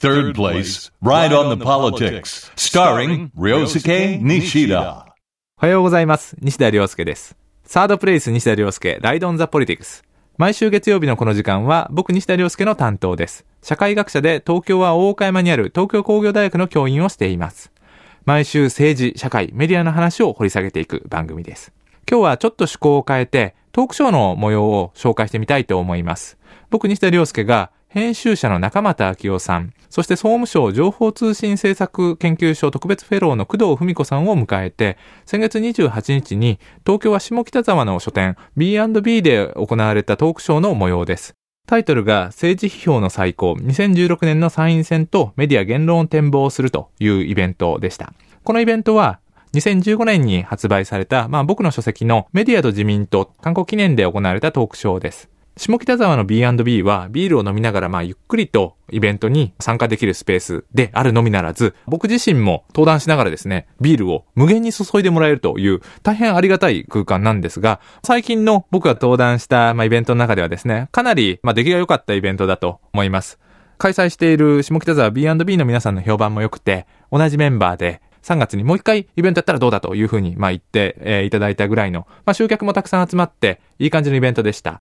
Third place, Ride on the Politics, starring Ryosuke Nishida. おはようございます。西田亮介です。サードプレイス西田亮介、ライドオンザポリティクス。毎週月曜日のこの時間は僕西田亮介の担当です。社会学者で東京は大岡山にある東京工業大学の教員をしています。毎週政治、社会、メディアの話を掘り下げていく番組です。今日はちょっと趣向を変えてトークショーの模様を紹介してみたいと思います。僕西田亮介が編集者の中俣昭夫さん、そして総務省情報通信政策研究所特別フェローの工藤文子さんを迎えて、先月28日に東京は下北沢の書店 B&B で行われたトークショーの模様です。タイトルが政治批評の最高2016年の参院選とメディア言論を展望するというイベントでした。このイベントは2015年に発売された、まあ僕の書籍のメディアと自民党韓国記念で行われたトークショーです。下北沢の B&B はビールを飲みながらまあゆっくりとイベントに参加できるスペースであるのみならず、僕自身も登壇しながらですね、ビールを無限に注いでもらえるという大変ありがたい空間なんですが、最近の僕が登壇したまあイベントの中ではですね、かなりまあ出来が良かったイベントだと思います。開催している下北沢 B&B の皆さんの評判も良くて、同じメンバーで3月にもう一回イベントやったらどうだというふうに、まあ言って、えーいただいたぐらいの、まあ集客もたくさん集まって、いい感じのイベントでした。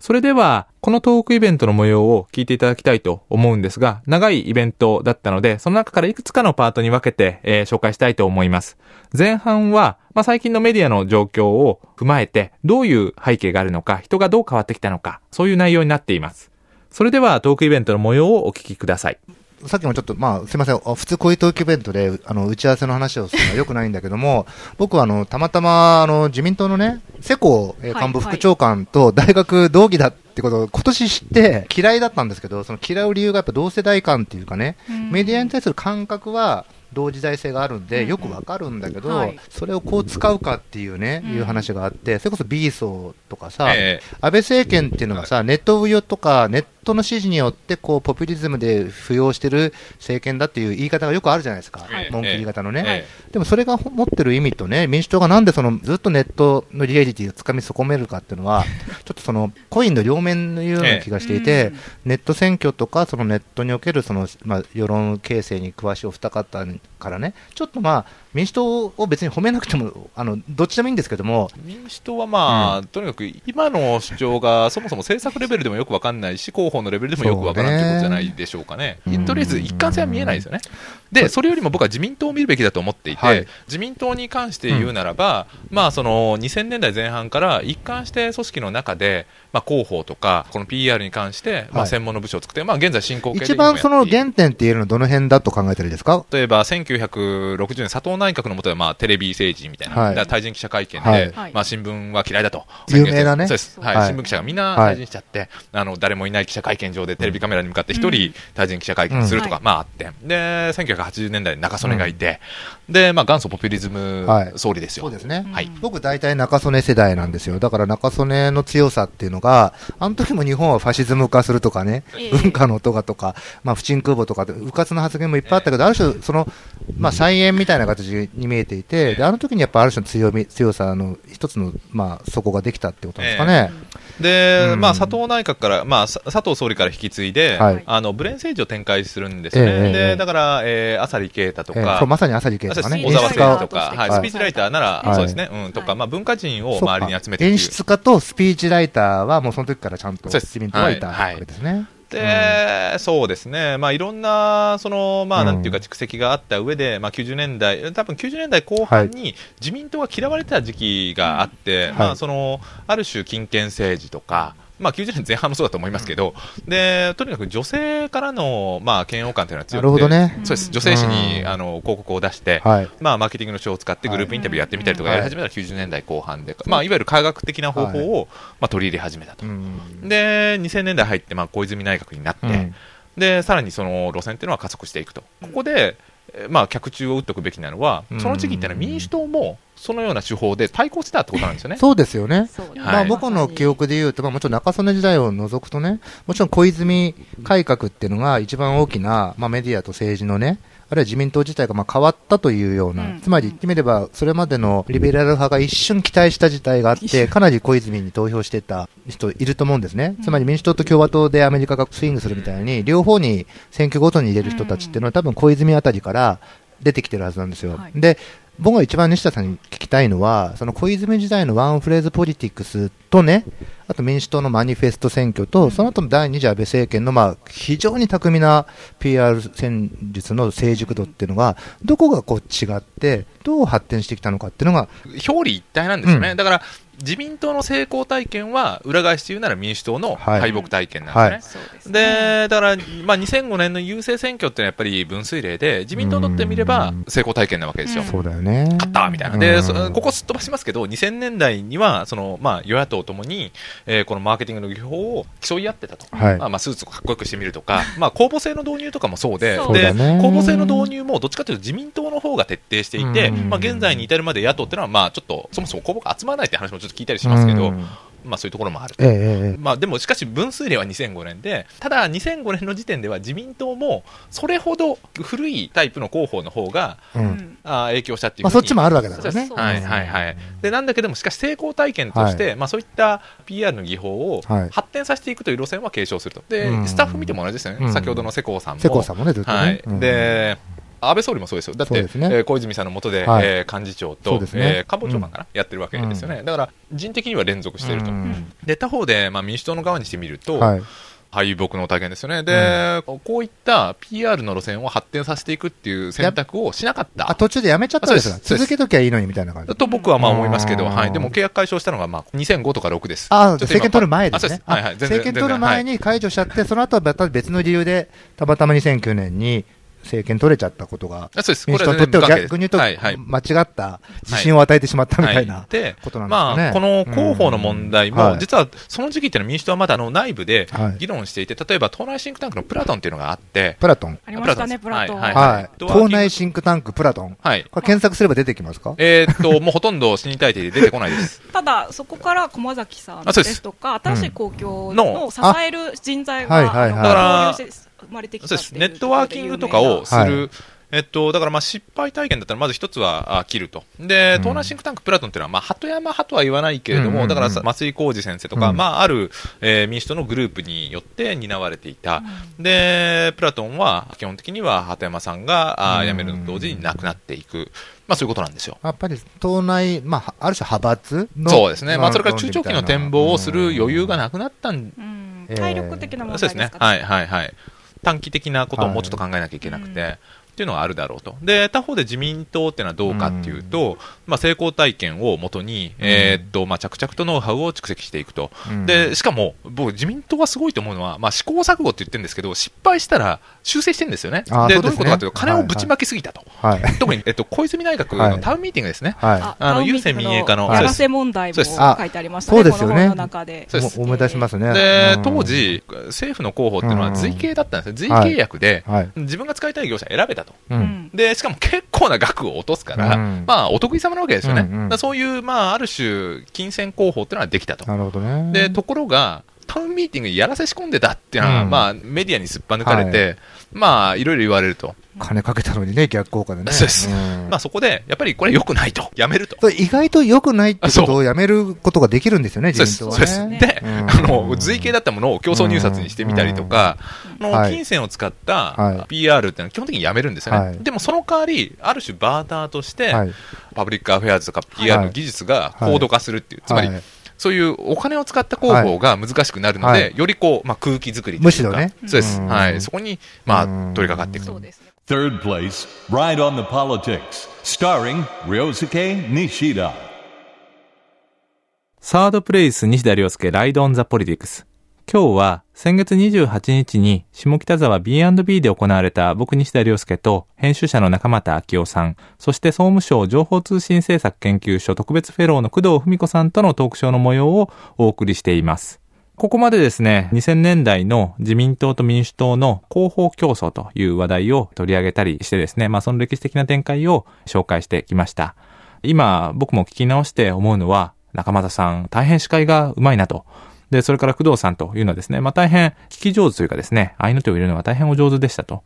それでは、このトークイベントの模様を聞いていただきたいと思うんですが、長いイベントだったので、その中からいくつかのパートに分けて、えー紹介したいと思います。前半は、まあ、最近のメディアの状況を踏まえて、どういう背景があるのか、人がどう変わってきたのか、そういう内容になっています。それでは、トークイベントの模様をお聞きください。さっきもちょっと、まあ、すみません。あ普通こういうトークイベントで、あの、打ち合わせの話をするのは良くないんだけども、僕はあの、たまたま、あの、自民党のね、世耕幹部副長官と大学同期だってことを今年知って嫌いだったんですけど、その嫌う理由がやっぱ同世代間っていうかね、メディアに対する感覚は、同時代性があるんで、よくわかるんだけど、はい。それをこう使うかっていうね、いう話があって、それこそ B 層とかさ、え安倍政権っていうのがさ、ネット運用とか、ネットの指示によって、こう、ポピュリズムで浮揚してる政権だっていう言い方がよくあるじゃないですか。ええ文句言い方のね。えでもそれが持ってる意味とね、民主党がなんでその、ずっとネットのリアリティをつかみ損めるかっていうのは、ちょっとその、コインの両面のような気がしていて、ええネット選挙とか、そのネットにおけるその、まあ、世論形成に詳しいお二方からね、ちょっとまあ、民主党を別に褒めなくても、あの、どっちでもいいんですけども、民主党はまあ、とにかく今の主張が そもそも政策レベルでもよくわかんないし、広報のレベルでもよくわからんということじゃないでしょうかね。うん。とりあえず一貫性は見えないですよね。で、それよりも僕は自民党を見るべきだと思っていて、はい。自民党に関して言うならば、まあその2000年代前半から一貫して組織の中で、まあ広報とか、この PR に関して、まはい。あ専門の部署を作って、まあ現在進行形で一番その現原点って言えるのはどの辺だと考えたらいいですか？例えば1960年、佐藤内閣の下ではまあテレビ政治みたいな、はい。対人記者会見で、はい。はい。まあ、新聞は嫌いだと、有名なね。そうです、はい。はい。新聞記者がみんなはい。退陣しちゃって、あの誰もいない記者会見場でテレビカメラに向かって一人退陣記者会見するとか、うん。まああって、で1980年代に中曽根がいて、でまあ、元祖ポピュリズムはい。総理ですよ。そうですね。はい。僕大体中曽根世代なんですよ。だから中曽根の強さっていうのが、あの時も日本はファシズム化するとかね、ええ。文化の音がとか、まあ不沈空母とか、迂闊な発言もいっぱいあったけど、ある種、その、まあ再演みたいな形に見えていて、で、あの時にやっぱある種の強み、強さの一つの、まあ、底ができたってことなんですかね。で、うん。まあ、佐藤内閣から、まあ、さ佐藤総理から引き継いで、はい。あのブレーン政治を展開するんですよね、ええええでだから、えー、浅利啓太とか、ええそう、まさに朝日圭とかね、小沢誠とか、はいはいスピーチライターなら、はいそうですね、うん、とか、はい。まあ、文化人を周りに集めて演出家とスピーチライターはもうその時からちゃんとそうです。自民党はいたわはいけですね。で、そうですね、まあ、いろんな、その、まあ、うん。なんていうか、蓄積があった上で、まあ、90年代、多分90年代後半に自民党が嫌われてた時期があって、まあ、はい。その、ある種、金権政治とか、まあ、90年前半もそうだと思いますけど、で、とにかく女性からの、まあ、嫌悪感というのは強くて、なるほどね。そうです。女性誌に、うんあの、広告を出して、はい。まあ、マーケティングの書を使ってグループインタビューやってみたりとかはいやり始めたら90年代後半で、まあ、いわゆる科学的な方法を、まあ、取り入れ始めたと。うんで、2000年代入って、まあ、小泉内閣になって、うんで、さらにその路線っていうのは加速していくと。ここで、えーまあ、脚注を打っておくべきなのは、その時期っていうのは民主党も、そのような手法で対抗してたってことなんですよね。そうですよね。そうですまあ、僕の記憶で言うと、まあ、もちろん中曽根時代を除くとね、もちろん小泉改革っていうのが一番大きな、まあ、メディアと政治のね、あるいは自民党自体がまあ変わったというような、うん。つまり言ってみれば、それまでのリベラル派が一瞬期待した事態があって、かなり小泉に投票してた人いると思うんですね。つまり民主党と共和党でアメリカがスイングするみたいに、両方に選挙ごとに入れる人たちっていうのは多分小泉あたりから出てきてるはずなんですよ。はい。で、僕が一番西田さんに聞きたいのは、その小泉時代のワンフレーズポリティクスとね、あと民主党のマニフェスト選挙と、その後の第二次安倍政権の、まあ、非常に巧みな PR 戦術の成熟度っていうのが、どこがこう違って、どう発展してきたのかっていうのが、表裏一体なんですよね。うんだから、自民党の成功体験は、裏返して言うなら民主党の敗北体験なんですね。そうですね。で、だから、まあ、2005年の郵政選挙ってのはやっぱり分水嶺で、自民党にとってみれば成功体験なわけですよ。うんそうだよね。勝ったみたいな。で、そここすっ飛ばしますけど、2000年代には、その、まあ、与野党ともに、えーこのマーケティングの技法を競い合ってたと。はいまあ、まあ、スーツをかっこよくしてみるとか、まあ、公募制の導入とかもそうで、そうで、公募制の導入もどっちかというと自民党の方が徹底していて、うんまあ、現在に至るまで野党っていうのは、まあ、ちょっと、そもそも公募が集まらないって話もちょっと聞いたりしますけど、うんまあ、そういうところもある。ええええまあ、でもしかし分水嶺は2005年で、ただ2005年の時点では自民党もそれほど古いタイプの候補の方がうんうんあー影響したっていうまあ、そっちもあるわけだからね。はいはいはい。で、なんだけども、しかし成功体験として、まあそういった PR の技法をはい発展させていくという路線は継承すると。で、うんスタッフ見ても同じですよね。うん先ほどの世耕さんも。世耕さんもね、ずっとね。はい。うんで、安倍総理もそうですよ。だって、ねえー小泉さんの下で、はいえー幹事長と、ねえー官房長官かな、やってるわけですよね。だから、人的には連続していると。うんで、他方で、まあ民主党の側にしてみると、はい。敗北の体験ですよね。で、こういった PR の路線を発展させていくっていう選択をしなかったあ、。途中でやめちゃったんですか？続けときゃいいのにみたいな感じ。と僕はまあ思いますけど、うんはい。でも契約解消したのがまあ2005とか6です。あ政権取る前ですね。はいはい。政権取る前に解除しちゃって、その後はまた別の理由で、たまたま2009年に政権取れちゃったことが、あそうです。民主党にとっては逆に言うと、はいはい。間違った自信を与えてしまったみたいなことなんですかね。まあ、この広報の問題も、うんはい実はその時期っていうのは民主党はまだあの内部ではい議論していて、例えば党内シンクタンクのプラトンっていうのがあって、プラトン。ありましたね、プラトン。はいはい。党内シンクタンクプラトン。はい。これ検索すれば出てきますか？えーっと、もうほとんど死にたいて出てこないです。ただ、そこから駒崎さんあそうですとか、新しい公共のの支える人材あはいはいはいが、だから生まれてきそうです。ネットワーキングとかをすはる、えっと、だからまあ失敗体験だったらまず一つはあ切ると。で、うん東南シンクタンクプラトンっていうのは、まあ、鳩山派とは言わないけれども、うんうんうんだからさ松井浩二先生とか、うんまあ、ある、えー民主党のグループによって担われていた。で、プラトンは基本的には鳩山さんがあうん辞めるのと同時に亡くなっていく。まあ、そういうことなんですよ。やっぱり党内、まあ、ある種派閥の。そうですね。まあ、それから中長期の展望をする余裕がななくなったんうんえー体力的な問そうですね。題ですかはいはいはい。短期的なことをもうちょっと考えなきゃいけなくて、はいっていうのがあるだろうと。で、他方で自民党っていうのはどうかっていうと、まあ成功体験をもとに、えーっと、まあ着々とノウハウを蓄積していくと。うんで、しかも、僕自民党はすごいと思うのは、まあ試行錯誤って言ってるんですけど、失敗したら修正してるんですよね。で、ねどういうことかというと、金をぶちまきすぎたと。はい。特に、えっと、小泉内閣のタウンミーティングですね。はあの郵政民営化のやらせ問題もそうです書いてありましたね、そうですよね。思い出しますね。でう、ん当、時、政府の広報っていうのは随契だったんですよ。随はい契約で、はい。自分が使いたい業者選べたと。で、しかも結構な額を落とすから、うんまあ、お得意様なわけですよね。そういう、まあ、ある種、金銭広報っていうのはできたと。なるほどね。で、ところが、タウンミーティングにやらせ仕込んでたっていうのは、うんまあ、メディアにすっぱ抜かれて、まあ、いろいろ言われると。金かけたのにね、逆効果でね。そうですんまあ、そこで、やっぱりこれ良くないと。やめると。意外と良くないってこあそうとをやめることができるんですよね、自。民党はね。そうです。で、うんあの、随契だったものを競争入札にしてみたりとか、のはい金銭を使っはたい PR っていうのは基本的にやめるんですよね。はいでもその代わり、ある種バーターとして、はい。パブリックアフェアーズとか PR の技術が高度化するっていう、つまり、はいそういうお金を使った広報が難しくなるので、はいよりこう、まあ、空気作りというかむしろねそうです。うんはい。そこに、まあ、うん取り掛かっていくと。そうですね。Third place, Ride on the Politics, starring Ryosuke Nishida. サードプレイス西田亮介ライドオンザポリティクス。今日は先月28日に下北沢 B&B で行われた僕西田亮介と編集者の中俣明夫さん、そして総務省情報通信政策研究所特別フェローの工藤文子さんとのトークショーの模様をお送りしています。ここまでですね、2000年代の自民党と民主党の広報競争という話題を取り上げたりしてですね、まあその歴史的な展開を紹介してきました。今僕も聞き直して思うのは、中俣さん大変司会がうまいなと。で、それから工藤さんというのはですね、まあ大変聞き上手というかですね、愛の手を入れるのが大変お上手でしたと。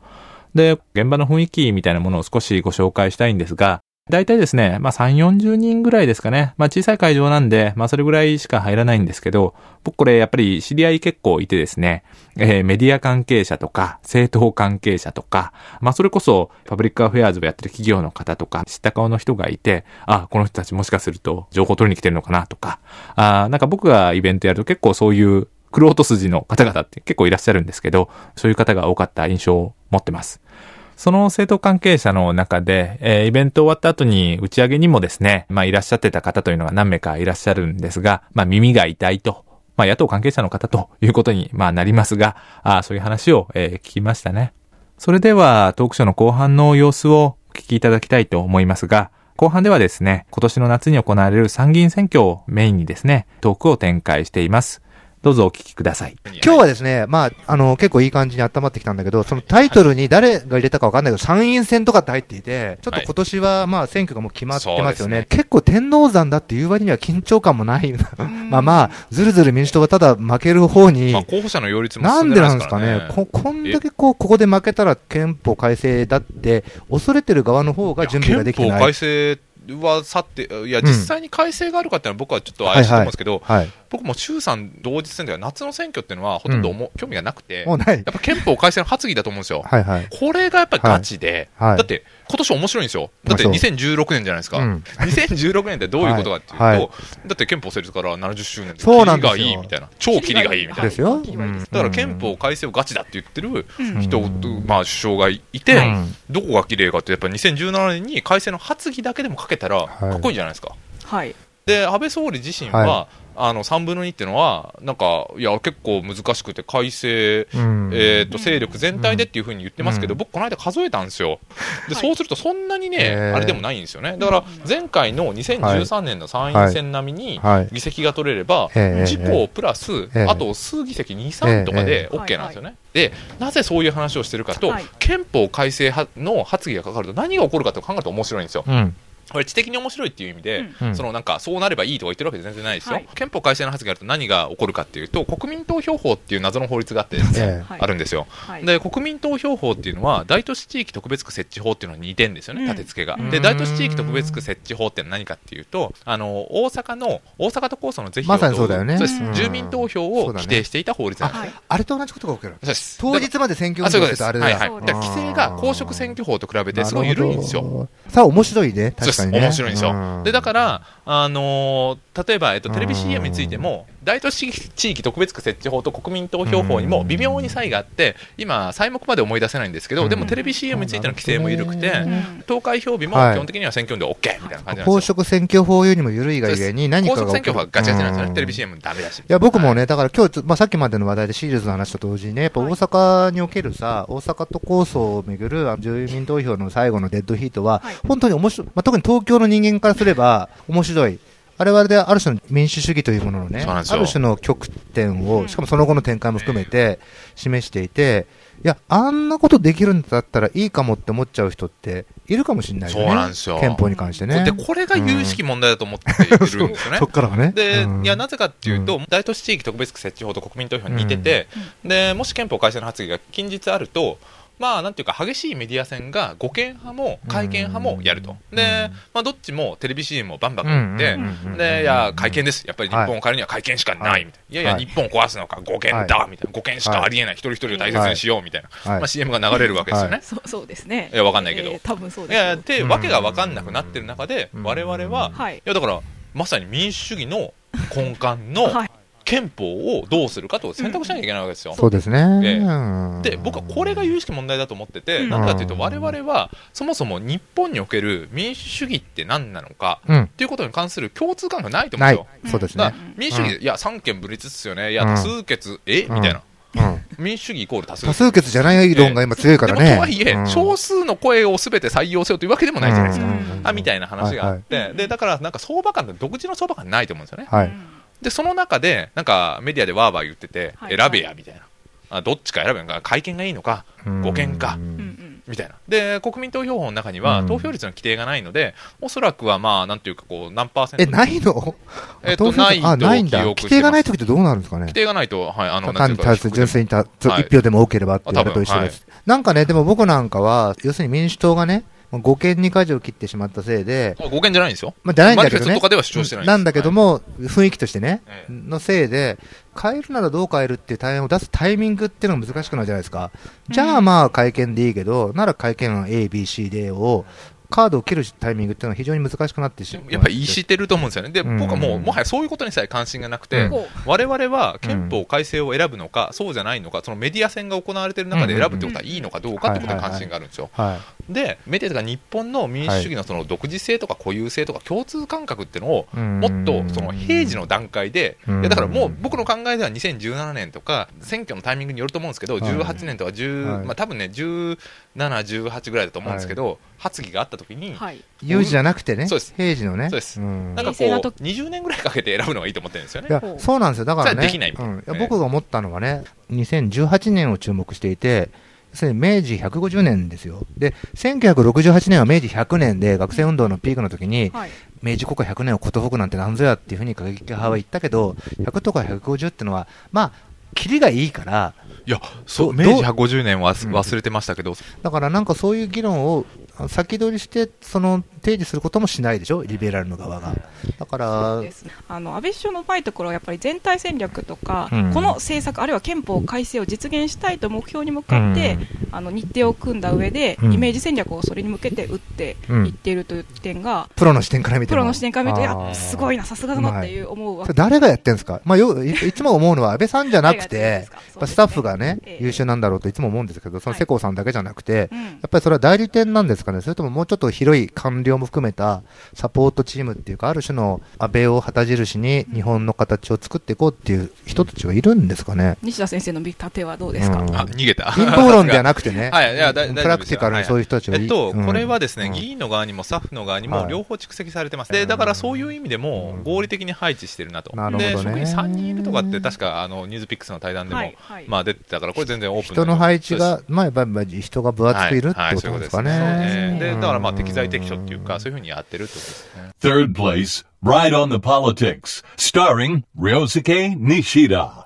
で、現場の雰囲気みたいなものを少しご紹介したいんですが、大体ですね、まあ3、40人ぐらいですかね。まあ小さい会場なんで、まあそれぐらいしか入らないんですけど、僕これやっぱり知り合い結構いてですね、えーメディア関係者とか、政党関係者とか、まあそれこそパブリックアフェアーズをやってる企業の方とか、知った顔の人がいて、あ、この人たちもしかすると情報取りに来てるのかなとか、あなんか僕がイベントやると結構そういうクロート筋の方々って結構いらっしゃるんですけど、そういう方が多かった印象を持ってます。その政党関係者の中で、えーイベント終わった後に打ち上げにもですね、まあいらっしゃってた方というのが何名かいらっしゃるんですが、まあ耳が痛いと、まあ野党関係者の方ということにまあなりますが、あーそういう話を、えー聞きましたね。それではトークショーの後半の様子をお聞きいただきたいと思いますが、後半ではですね、今年の夏に行われる参議院選挙をメインにですね、トークを展開しています。どうぞお聞きください。今日はですね、まあ、あの、結構いい感じに温まってきたんだけど、そのタイトルに誰が入れたかわかんないけど、参院選とかって入っていて、ちょっと今年は、まあ、選挙がもう決まってますよね。そうです結構天王山だっていう割には緊張感もない。まあまあ、ずるずる民主党がただ負ける方に、まあ、候補者の擁立もなん進んでなでないんですかですからね。ねこ、こんだけこう、ここで負けたら憲法改正だって、恐れてる側の方が準備ができて憲法ない。改正はさって、いや、実際に改正があるかっていうのは僕はちょっと怪しいと思うんですけど、はい。僕も衆参同日選というか、夏の選挙っていうのはほとんど思う興味がなくて、やっ。ぱ憲法改正の発議だと思うんですよ。はいはい。これがやっぱりガチで、はいはいだって今年面白いんですよ。だってそう2016年じゃないですか。うん2016年ってどういうことかっていうと、はいはいだって憲法成立から70周年で、そうなんですよキリがいいみたいな、超キリがいいみたいな。ですよ。だから憲法改正をガチだって言ってるうん人、まあ首相がいて、うんどこが綺麗かって、やっぱ2017年に改正の発議だけでもかけたら、はいかっこいいじゃないですか。はい。で、安倍総理自身は、はあの3分の2っていうのは、なんか、いや、結構難しくて、改正、うん。えー、と勢力全体でっていうふうに言ってますけど、うん。僕、この間数えたんですよ、ではい。そうするとそんなにね、あれでもないんですよね、だから前回の2013年の参院選並みにはい。議席が取れれば、ええ自公プラス、えあと数議席2、3とかでええ OK なんですよね。でなぜそういう話をしてるかと、はい。憲法改正派の発議がかかると何が起こるかと考えると面白いんですよ。うん。これ知的に面白いっていう意味で、うんそのなんかそうなればいいとか言ってるわけで全然ないですよ、はい憲法改正の発議があると何が起こるかっていうと国民投票法っていう謎の法律があってですね、あるんですよはい。で国民投票法っていうのは大都市地域特別区設置法っていうのに似てんですよね、うん立て付けが。うんで大都市地域特別区設置法って何かっていうとあの大阪の大阪都構想の是非をまさにそうだよねそうですうん住民投票を規定していた法律なんですよ。はい。あれと同じことが起きる。そうです当日まで選挙。してたあれだ。はいはい。だから規制が公職選挙法と比べてすごい緩いんですよ。。さあ、面白いね。確かにね。面白いんですよ。うんで、だから、あのー例えば、えっと、テレビうん CM についても、大都市地域特別区設置法と国民投票法にも微妙に差異があって、今、細目まで思い出せないんですけど、うんでもテレビ CM についての規制も緩くて投開票日もはい基本的には選挙運動 OK みたいな感じなんです公よ。職選挙法よりも緩いがゆえに何かが公職選挙法はガチガチなんですよね。テレビい CM ダメだし。や、僕もはいね、だから今日ちょ、まあ、さっきまでの話題でシールズの話と同時にね、やっぱ大阪におけるさ、大阪都構想をめぐるあの住民投票の最後のデッドヒートは、はい本当に面白い、まあ、特に東京の人間からすれば面白い。あれはあれである種の民主主義というもののね、ある種の極点を、うんしかもその後の展開も含めて示していて、いや、あんなことできるんだったらいいかもって思っちゃう人っているかもしれないよね。そうなんですよ憲法に関してね。で、これが有識問題だと思っているんですよねそ。っからがね。で、うんいや、なぜかっていうと、大都市地域特別区設置法と国民投票に似てて、で、もし憲法改正の発議が近日あると、まあ、なんていうか、激しいメディア戦が護憲派も改憲派もやると。うんで、まあ、どっちもテレビ CM をバンバン打ってで、いや、改憲です。やっぱり日本を変えるには改憲しかない、みたいな。いやいや、はい日本を壊すのか、護憲だ、みたいな。護憲しかありえない。一人一人を大切にしよう、みたいな。はいまあ、CM が流れるわけですよね。そうそうですね。いやわかんないけどえー多分そうですよ。いや、って、わけが分かんなくなってる中で、うん我々は、はいいや、だから、まさに民主主義の根幹のはい。憲法をどうするかと選択しなきゃいけないわけですよ。そうですね。で、僕はこれが有識問題だと思ってて、うんなんでかというと、我々は、そもそも日本における民主主義って何なのか、うん。っていうことに関する共通感がないと思うんないですよ。。そうですね。民主主義、いや、三権分立っすよね。いや、うん多数決、え？みたいな。うん。民主主義イコール多数多数決じゃない論が今強いからね。でもとはいえ、うん少数の声をすべて採用せよというわけでもないじゃないですか。うんあみたいな話があって、でだからなんか相場感って独自の相場感ないと思うんですよね。はい。でその中でなんかメディアでわーわー言ってて、はい選べやみたいな。あどっちか選べんか会見がいいのか、うん護憲かみたいな。で、国民投票法の中には、うん投票率の規定がないので、おそらくはまあ、なんていうか、こう、何パーセントえ、ないの？えっと投票ないとあ、ないんだ。規定がない時ってどうなるんですかね？規定がないと、はい、あの、単に単純純粋にた、はい一票でも多ければっていうのと一緒です。なんかね、でも僕なんかは、要するに民主党がね、5件に舵を切ってしまったせいで、語源じゃないんですよ。まあ、じゃないんだけどね。マニフェストとかでは主張してななんだけども、雰囲気としてね、ええ。のせいで、変えるならどう変えるっていう対応を出すタイミングっていうのが難しくなるじゃないですか。じゃあまあ会見でいいけど、なら会見は A、B、C、D を、カードを切るタイミングっていうのは非常に難しくなってしまう。やっぱり言い知ってると思うんですよね。で、うん。僕はもう、もはやそういうことにさえ関心がなくて、うん。こ我々は憲法改正を選ぶのか、そうじゃないのか、そのメディア戦が行われている中で選ぶってことはいいのかどうかってことに関心があるんですよ。はで、メディアとか日本の民主主義のその独自性とか固有性とか共通感覚っていうのを、い。もっとその平時の段階で、うんいやだからもう僕の考えでは2017年とか、選挙のタイミングによると思うんですけど、はい18年とか10、はいまあ多分ね、17、18ぐらいだと思うんですけど、発議があった時に、はい。有事じゃなくてね、そうです平時のね。そうですんなんかこう、平成な時20年ぐらいかけて選ぶのがいいと思ってるんですよねい。やそうなんですよ。だからね。それはできないみたいなうんいやええ僕が思ったのはね、2018年を注目していて、明治150年ですよ。で、1968年は明治100年で学生運動のピークの時に、はい。明治国家100年をことほくなんてなんぞやっていうふうに過激派は言ったけど、100とか150ってのは、まあ、キリがいいから、いや、そう、ど明治150年はうん忘れてましたけど、だからなんかそういう議論を先取りして、その提示することもしないでしょ、リベラルの側が。だから、ですね。あの安倍首相のうまいところはやっぱり全体戦略とか、うん。この政策、あるいは憲法改正を実現したいと目標に向かって、あの日程を組んだ上で、うん。イメージ戦略をそれに向けて打ってうん。いっているという点が、プロの視点から見ても。プロの視点から見て、あー。あすごいな、さすがだなっていう思うわ誰がやってんですか、まあ、よい いつも思うのは安倍さんじゃなくて、スタッフがね、ええ。優秀なんだろうといつも思うんですけど、そのはい。世耕さんだけじゃなくて、うん。やっぱりそれは代理店なんですかね、それとももうちょっと広い官僚も含めたサポートチームっていうか、ある種の安倍を旗印に日本の形を作っていこうっていう人たちはいるんですかね。西田先生の見立てはどうですか、うん。あ、逃げた。陰謀論ではなくてね、はいいやだプラクティカルにそういう人たちがいえっと、うん。これはですね、うん。議員の側にもスタッフの側にはい。も両方蓄積されてます。で、だからそういう意味でも合理的に配置してるなと。なるほどね。で、職員3人いるとかって確か、あの、ニュースピックスの対談でも、はいはい。まあ出てたから、これ全然オープン人の配置が、まあ、やっぱり人が分厚くいるってことですかね。はいはいそういうことですねで、だからまあうん適材適所っていうか、そういうふうにやってるってことですね。Third place, Ride on the Politics, starring Ryosuke Nishida.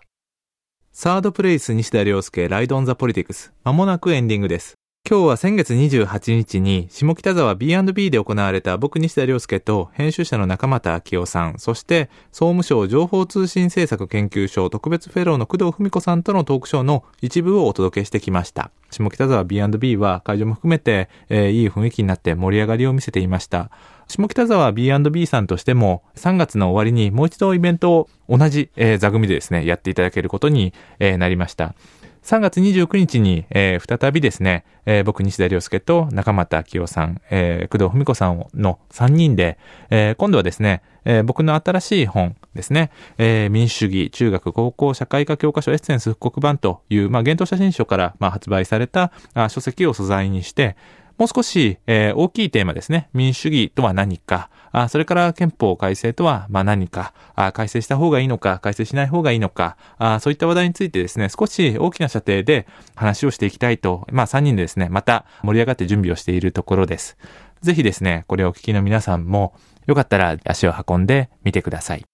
サードプレイス西田亮介ライドオンザポリティクス。まもなくエンディングです。今日は先月28日に下北沢 B&B で行われた僕西田亮介と編集者の中俣明夫さん、そして総務省情報通信政策研究所特別フェローの工藤文子さんとのトークショーの一部をお届けしてきました。下北沢 B&B は会場も含めて、えーいい雰囲気になって盛り上がりを見せていました。下北沢 B&B さんとしても3月の終わりにもう一度イベントを同じ、えー座組でですね、やっていただけることに、えーなりました。3月29日に、えー再びですね、えー僕西田亮介と中俣明夫さん、えー工藤文子さんの3人で、えー今度はですね、えー僕の新しい本ですね、えー民主主義中学高校社会科教科書エッセンス復刻版という、まあ、幻冬写真書から、まあ、発売されたあ書籍を素材にして、もう少し、えー大きいテーマですね。民主主義とは何か、あそれから憲法改正とはまあ何かあ、改正した方がいいのか、改正しない方がいいのかあ、そういった話題についてですね、少し大きな射程で話をしていきたいと、まあ3人でですね、また盛り上がって準備をしているところです。ぜひですね、これをお聞きの皆さんも、よかったら足を運んでみてください。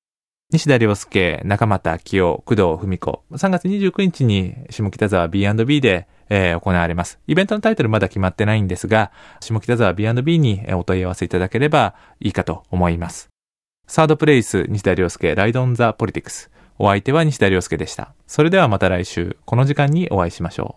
西田亮介、中俣清、工藤文子。3月29日に下北沢 B&B で、えー行われます。イベントのタイトルまだ決まってないんですが、下北沢 B&B にお問い合わせいただければいいかと思います。サードプレイス、西田亮介、ライドオンザポリティクス。お相手は西田亮介でした。それではまた来週、この時間にお会いしましょう。